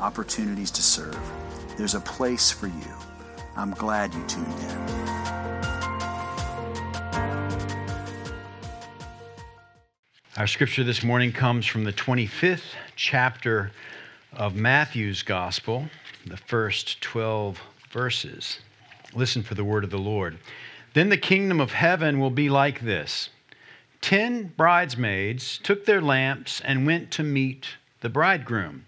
opportunities to serve. There's a place for you. I'm glad you tuned in. Our scripture this morning comes from the 25th chapter of Matthew's Gospel, the first 12 verses. Listen for the word of the Lord. Then the kingdom of heaven will be like this Ten bridesmaids took their lamps and went to meet the bridegroom.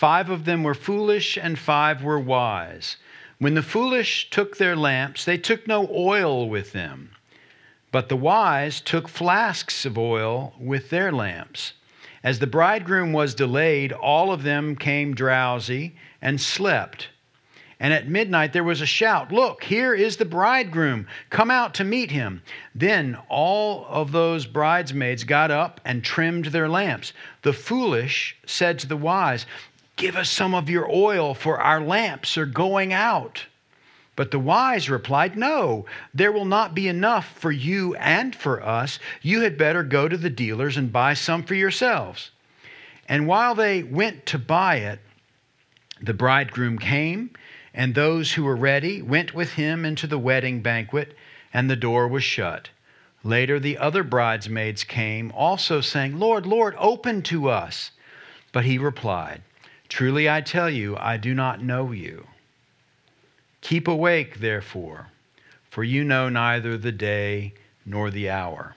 Five of them were foolish, and five were wise. When the foolish took their lamps, they took no oil with them. But the wise took flasks of oil with their lamps. As the bridegroom was delayed, all of them came drowsy and slept. And at midnight there was a shout Look, here is the bridegroom. Come out to meet him. Then all of those bridesmaids got up and trimmed their lamps. The foolish said to the wise, Give us some of your oil, for our lamps are going out. But the wise replied, No, there will not be enough for you and for us. You had better go to the dealers and buy some for yourselves. And while they went to buy it, the bridegroom came, and those who were ready went with him into the wedding banquet, and the door was shut. Later, the other bridesmaids came, also saying, Lord, Lord, open to us. But he replied, Truly I tell you, I do not know you. Keep awake, therefore, for you know neither the day nor the hour.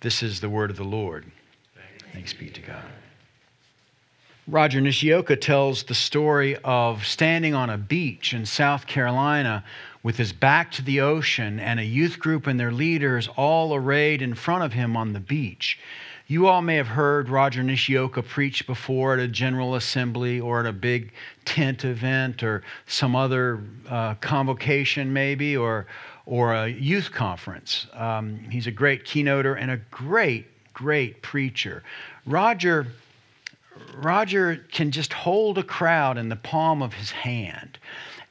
This is the word of the Lord. Thanks be to God. Roger Nishioka tells the story of standing on a beach in South Carolina with his back to the ocean and a youth group and their leaders all arrayed in front of him on the beach. You all may have heard Roger Nishioka preach before at a general assembly or at a big tent event or some other uh, convocation, maybe, or, or a youth conference. Um, he's a great keynoter and a great, great preacher. Roger. Roger can just hold a crowd in the palm of his hand.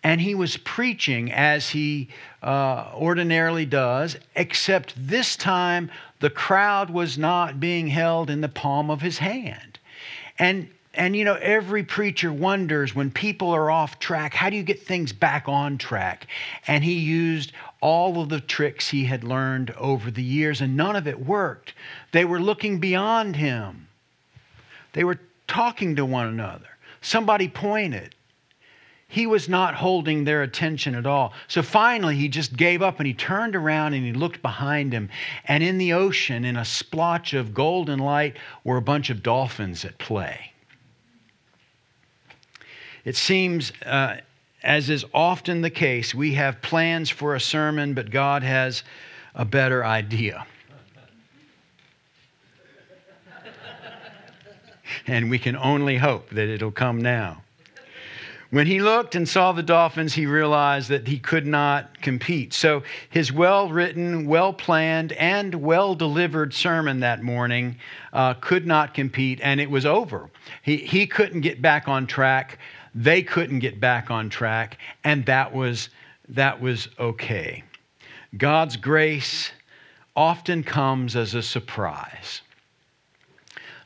And he was preaching as he uh, ordinarily does, except this time the crowd was not being held in the palm of his hand. And and you know, every preacher wonders when people are off track, how do you get things back on track? And he used all of the tricks he had learned over the years, and none of it worked. They were looking beyond him, they were talking to one another. Somebody pointed he was not holding their attention at all. So finally, he just gave up and he turned around and he looked behind him. And in the ocean, in a splotch of golden light, were a bunch of dolphins at play. It seems, uh, as is often the case, we have plans for a sermon, but God has a better idea. and we can only hope that it'll come now. When he looked and saw the dolphins, he realized that he could not compete. So his well written, well planned, and well delivered sermon that morning uh, could not compete, and it was over. He, he couldn't get back on track. They couldn't get back on track, and that was, that was okay. God's grace often comes as a surprise.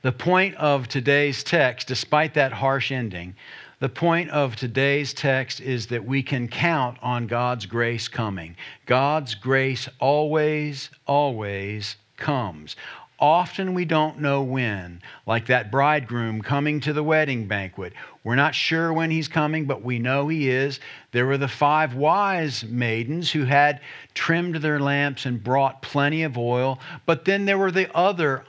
The point of today's text, despite that harsh ending, the point of today's text is that we can count on God's grace coming. God's grace always, always comes. Often we don't know when, like that bridegroom coming to the wedding banquet. We're not sure when he's coming, but we know he is. There were the five wise maidens who had trimmed their lamps and brought plenty of oil, but then there were the other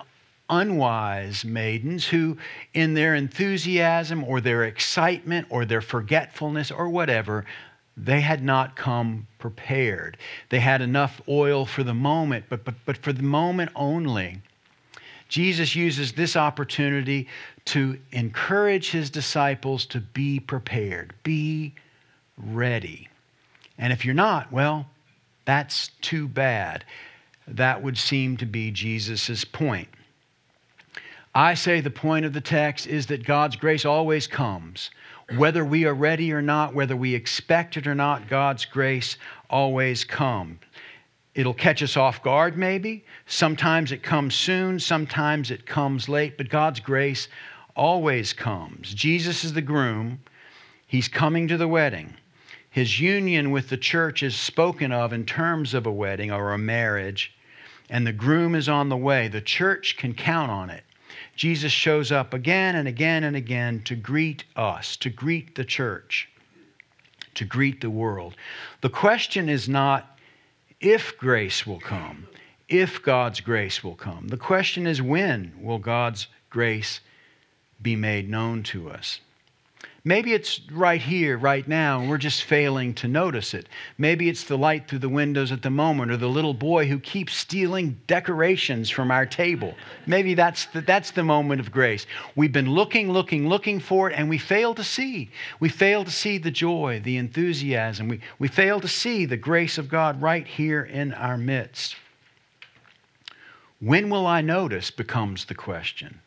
unwise maidens who, in their enthusiasm or their excitement or their forgetfulness or whatever, they had not come prepared. They had enough oil for the moment, but, but, but for the moment only. Jesus uses this opportunity to encourage his disciples to be prepared, be ready. And if you're not, well, that's too bad. That would seem to be Jesus' point. I say the point of the text is that God's grace always comes. Whether we are ready or not, whether we expect it or not, God's grace always comes. It'll catch us off guard, maybe. Sometimes it comes soon, sometimes it comes late, but God's grace always comes. Jesus is the groom, he's coming to the wedding. His union with the church is spoken of in terms of a wedding or a marriage, and the groom is on the way. The church can count on it. Jesus shows up again and again and again to greet us, to greet the church, to greet the world. The question is not if grace will come, if God's grace will come. The question is when will God's grace be made known to us? Maybe it's right here, right now, and we're just failing to notice it. Maybe it's the light through the windows at the moment, or the little boy who keeps stealing decorations from our table. Maybe that's the, that's the moment of grace. We've been looking, looking, looking for it, and we fail to see. We fail to see the joy, the enthusiasm. We, we fail to see the grace of God right here in our midst. When will I notice becomes the question.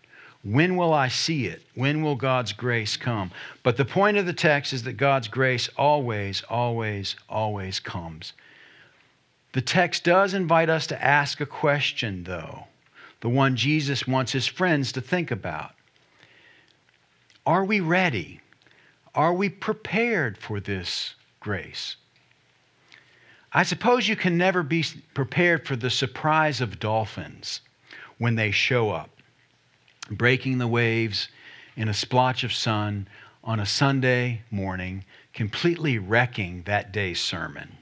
When will I see it? When will God's grace come? But the point of the text is that God's grace always, always, always comes. The text does invite us to ask a question, though, the one Jesus wants his friends to think about. Are we ready? Are we prepared for this grace? I suppose you can never be prepared for the surprise of dolphins when they show up breaking the waves in a splotch of sun on a Sunday morning, completely wrecking that day's sermon.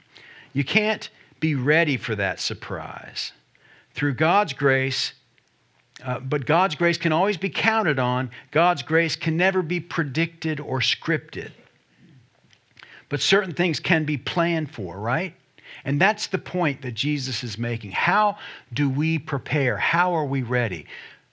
You can't be ready for that surprise. Through God's grace, uh, but God's grace can always be counted on. God's grace can never be predicted or scripted. But certain things can be planned for, right? And that's the point that Jesus is making. How do we prepare? How are we ready?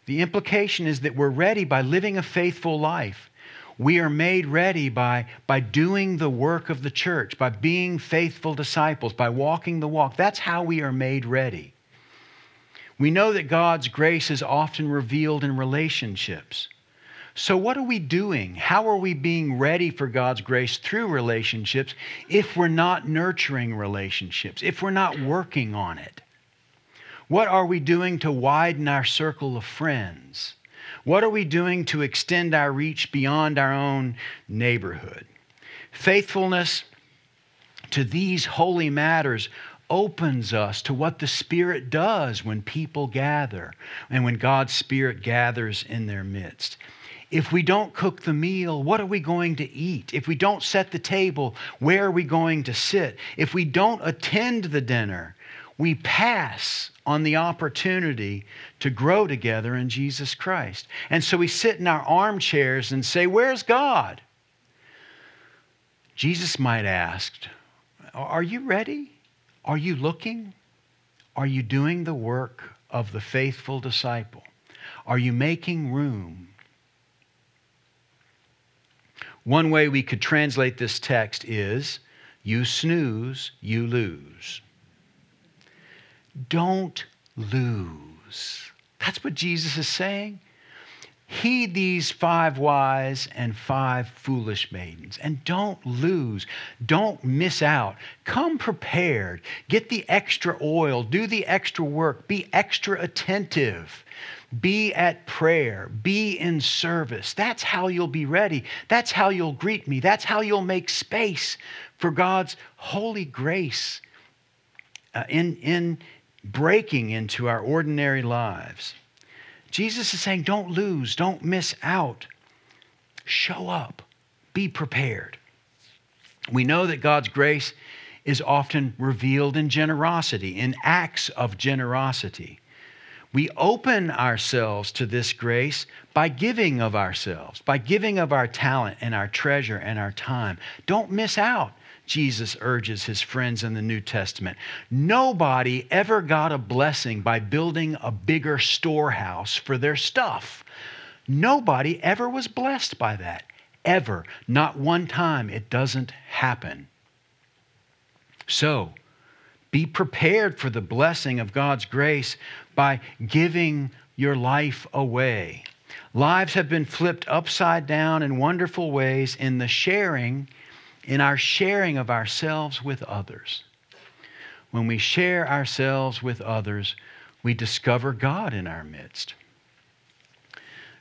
The implication is that we're ready by living a faithful life. We are made ready by, by doing the work of the church, by being faithful disciples, by walking the walk. That's how we are made ready. We know that God's grace is often revealed in relationships. So, what are we doing? How are we being ready for God's grace through relationships if we're not nurturing relationships, if we're not working on it? What are we doing to widen our circle of friends? What are we doing to extend our reach beyond our own neighborhood? Faithfulness to these holy matters opens us to what the Spirit does when people gather and when God's Spirit gathers in their midst. If we don't cook the meal, what are we going to eat? If we don't set the table, where are we going to sit? If we don't attend the dinner, we pass on the opportunity to grow together in Jesus Christ. And so we sit in our armchairs and say, Where's God? Jesus might ask, Are you ready? Are you looking? Are you doing the work of the faithful disciple? Are you making room? One way we could translate this text is you snooze, you lose. Don't lose. That's what Jesus is saying. Heed these five wise and five foolish maidens and don't lose. Don't miss out. Come prepared. Get the extra oil. Do the extra work. Be extra attentive. Be at prayer. Be in service. That's how you'll be ready. That's how you'll greet me. That's how you'll make space for God's holy grace uh, in, in, breaking into our ordinary lives. Jesus is saying, don't lose, don't miss out. Show up, be prepared. We know that God's grace is often revealed in generosity, in acts of generosity. We open ourselves to this grace by giving of ourselves, by giving of our talent and our treasure and our time. Don't miss out, Jesus urges his friends in the New Testament. Nobody ever got a blessing by building a bigger storehouse for their stuff. Nobody ever was blessed by that. Ever. Not one time. It doesn't happen. So, be prepared for the blessing of God's grace by giving your life away. Lives have been flipped upside down in wonderful ways in the sharing, in our sharing of ourselves with others. When we share ourselves with others, we discover God in our midst.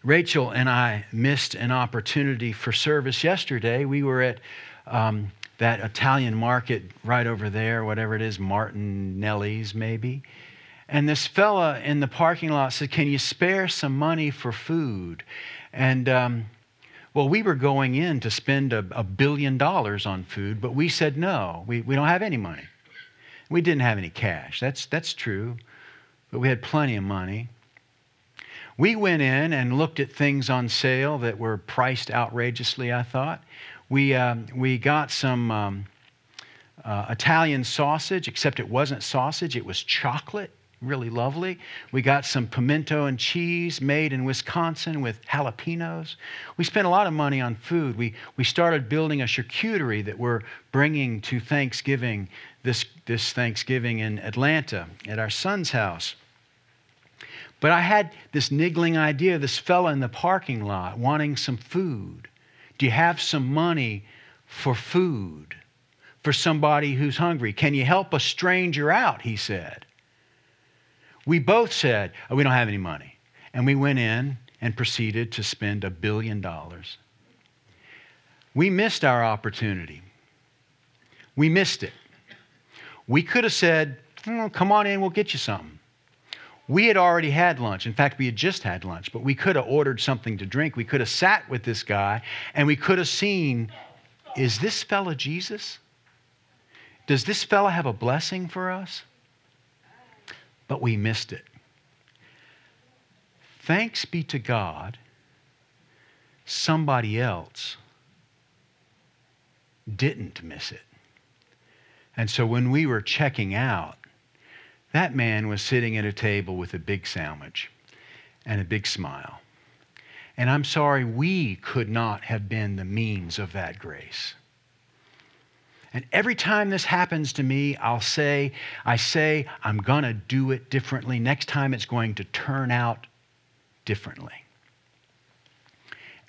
Rachel and I missed an opportunity for service yesterday. We were at um, that Italian market right over there, whatever it is, Martinelli's maybe. And this fella in the parking lot said, Can you spare some money for food? And, um, well, we were going in to spend a, a, billion dollars on food, but we said no, we, we don't have any money. We didn't have any cash. That's, that's true, but we had plenty of money. We went in and looked at things on sale that were priced outrageously, I thought. We, um, we got some um, uh, Italian sausage, except it wasn't sausage, it was chocolate. Really lovely. We got some pimento and cheese made in Wisconsin with jalapenos. We spent a lot of money on food. We, we started building a charcuterie that we're bringing to Thanksgiving, this, this Thanksgiving in Atlanta at our son's house. But I had this niggling idea this fella in the parking lot wanting some food. Do you have some money for food for somebody who's hungry? Can you help a stranger out? He said. We both said, oh, We don't have any money. And we went in and proceeded to spend a billion dollars. We missed our opportunity. We missed it. We could have said, oh, Come on in, we'll get you something. We had already had lunch. In fact, we had just had lunch, but we could have ordered something to drink. We could have sat with this guy and we could have seen is this fella Jesus? Does this fella have a blessing for us? But we missed it. Thanks be to God, somebody else didn't miss it. And so when we were checking out, that man was sitting at a table with a big sandwich and a big smile. And I'm sorry, we could not have been the means of that grace. And every time this happens to me, I'll say, I say, I'm going to do it differently. Next time it's going to turn out differently.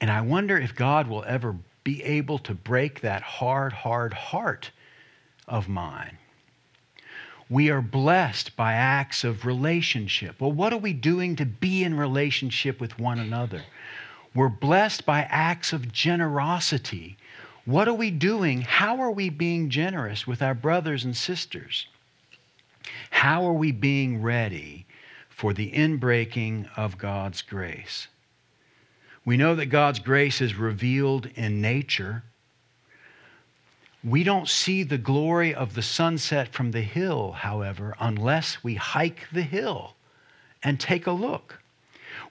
And I wonder if God will ever be able to break that hard, hard heart of mine we are blessed by acts of relationship. Well, what are we doing to be in relationship with one another? We're blessed by acts of generosity. What are we doing? How are we being generous with our brothers and sisters? How are we being ready for the inbreaking of God's grace? We know that God's grace is revealed in nature. We don't see the glory of the sunset from the hill, however, unless we hike the hill and take a look.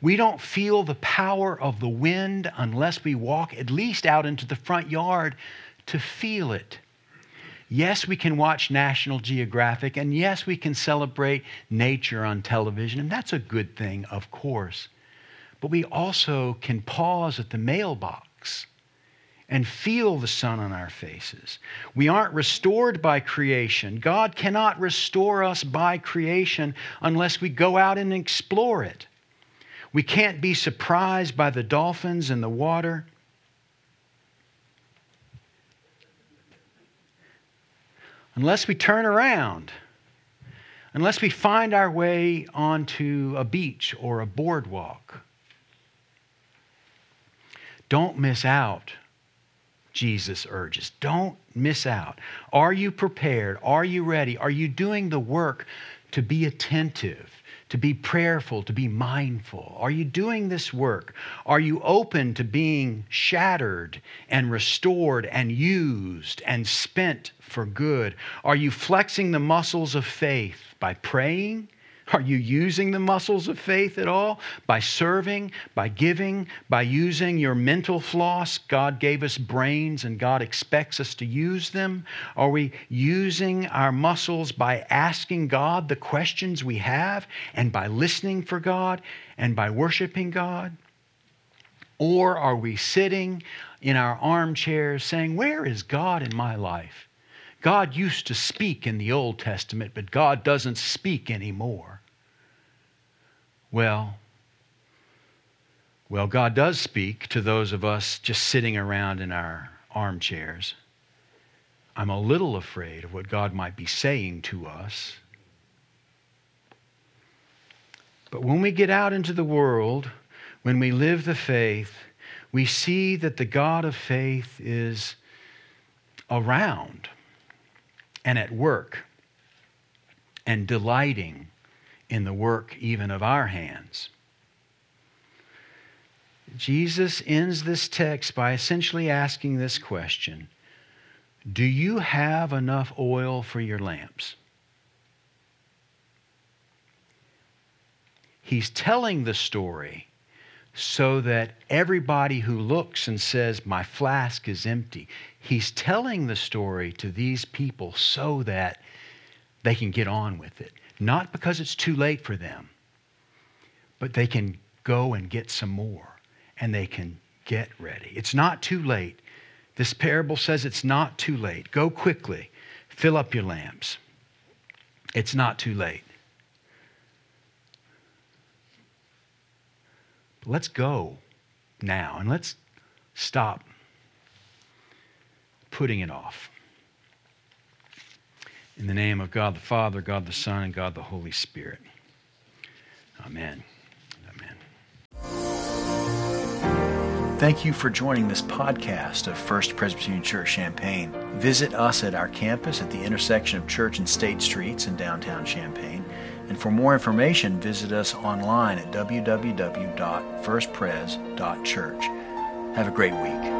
We don't feel the power of the wind unless we walk at least out into the front yard to feel it. Yes, we can watch National Geographic, and yes, we can celebrate nature on television, and that's a good thing, of course. But we also can pause at the mailbox and feel the sun on our faces. We aren't restored by creation. God cannot restore us by creation unless we go out and explore it. We can't be surprised by the dolphins in the water. Unless we turn around, unless we find our way onto a beach or a boardwalk. Don't miss out Jesus urges. Don't miss out. Are you prepared? Are you ready? Are you doing the work to be attentive, to be prayerful, to be mindful? Are you doing this work? Are you open to being shattered and restored and used and spent for good? Are you flexing the muscles of faith by praying? Are you using the muscles of faith at all? By serving, by giving, by using your mental floss? God gave us brains and God expects us to use them. Are we using our muscles by asking God the questions we have and by listening for God and by worshiping God? Or are we sitting in our armchairs saying, Where is God in my life? God used to speak in the Old Testament, but God doesn't speak anymore. Well, well, God does speak to those of us just sitting around in our armchairs. I'm a little afraid of what God might be saying to us. But when we get out into the world, when we live the faith, we see that the God of faith is around and at work and delighting in the work even of our hands. Jesus ends this text by essentially asking this question Do you have enough oil for your lamps? He's telling the story so that everybody who looks and says, My flask is empty, he's telling the story to these people so that they can get on with it. Not because it's too late for them, but they can go and get some more and they can get ready. It's not too late. This parable says it's not too late. Go quickly, fill up your lamps. It's not too late. let's go now and let's stop putting it off. In the name of God the Father, God the Son, and God the Holy Spirit. Amen. Amen. Thank you for joining this podcast of First Presbyterian Church Champaign. Visit us at our campus at the intersection of Church and State Streets in downtown Champaign. And for more information, visit us online at www.firstpres.church. Have a great week.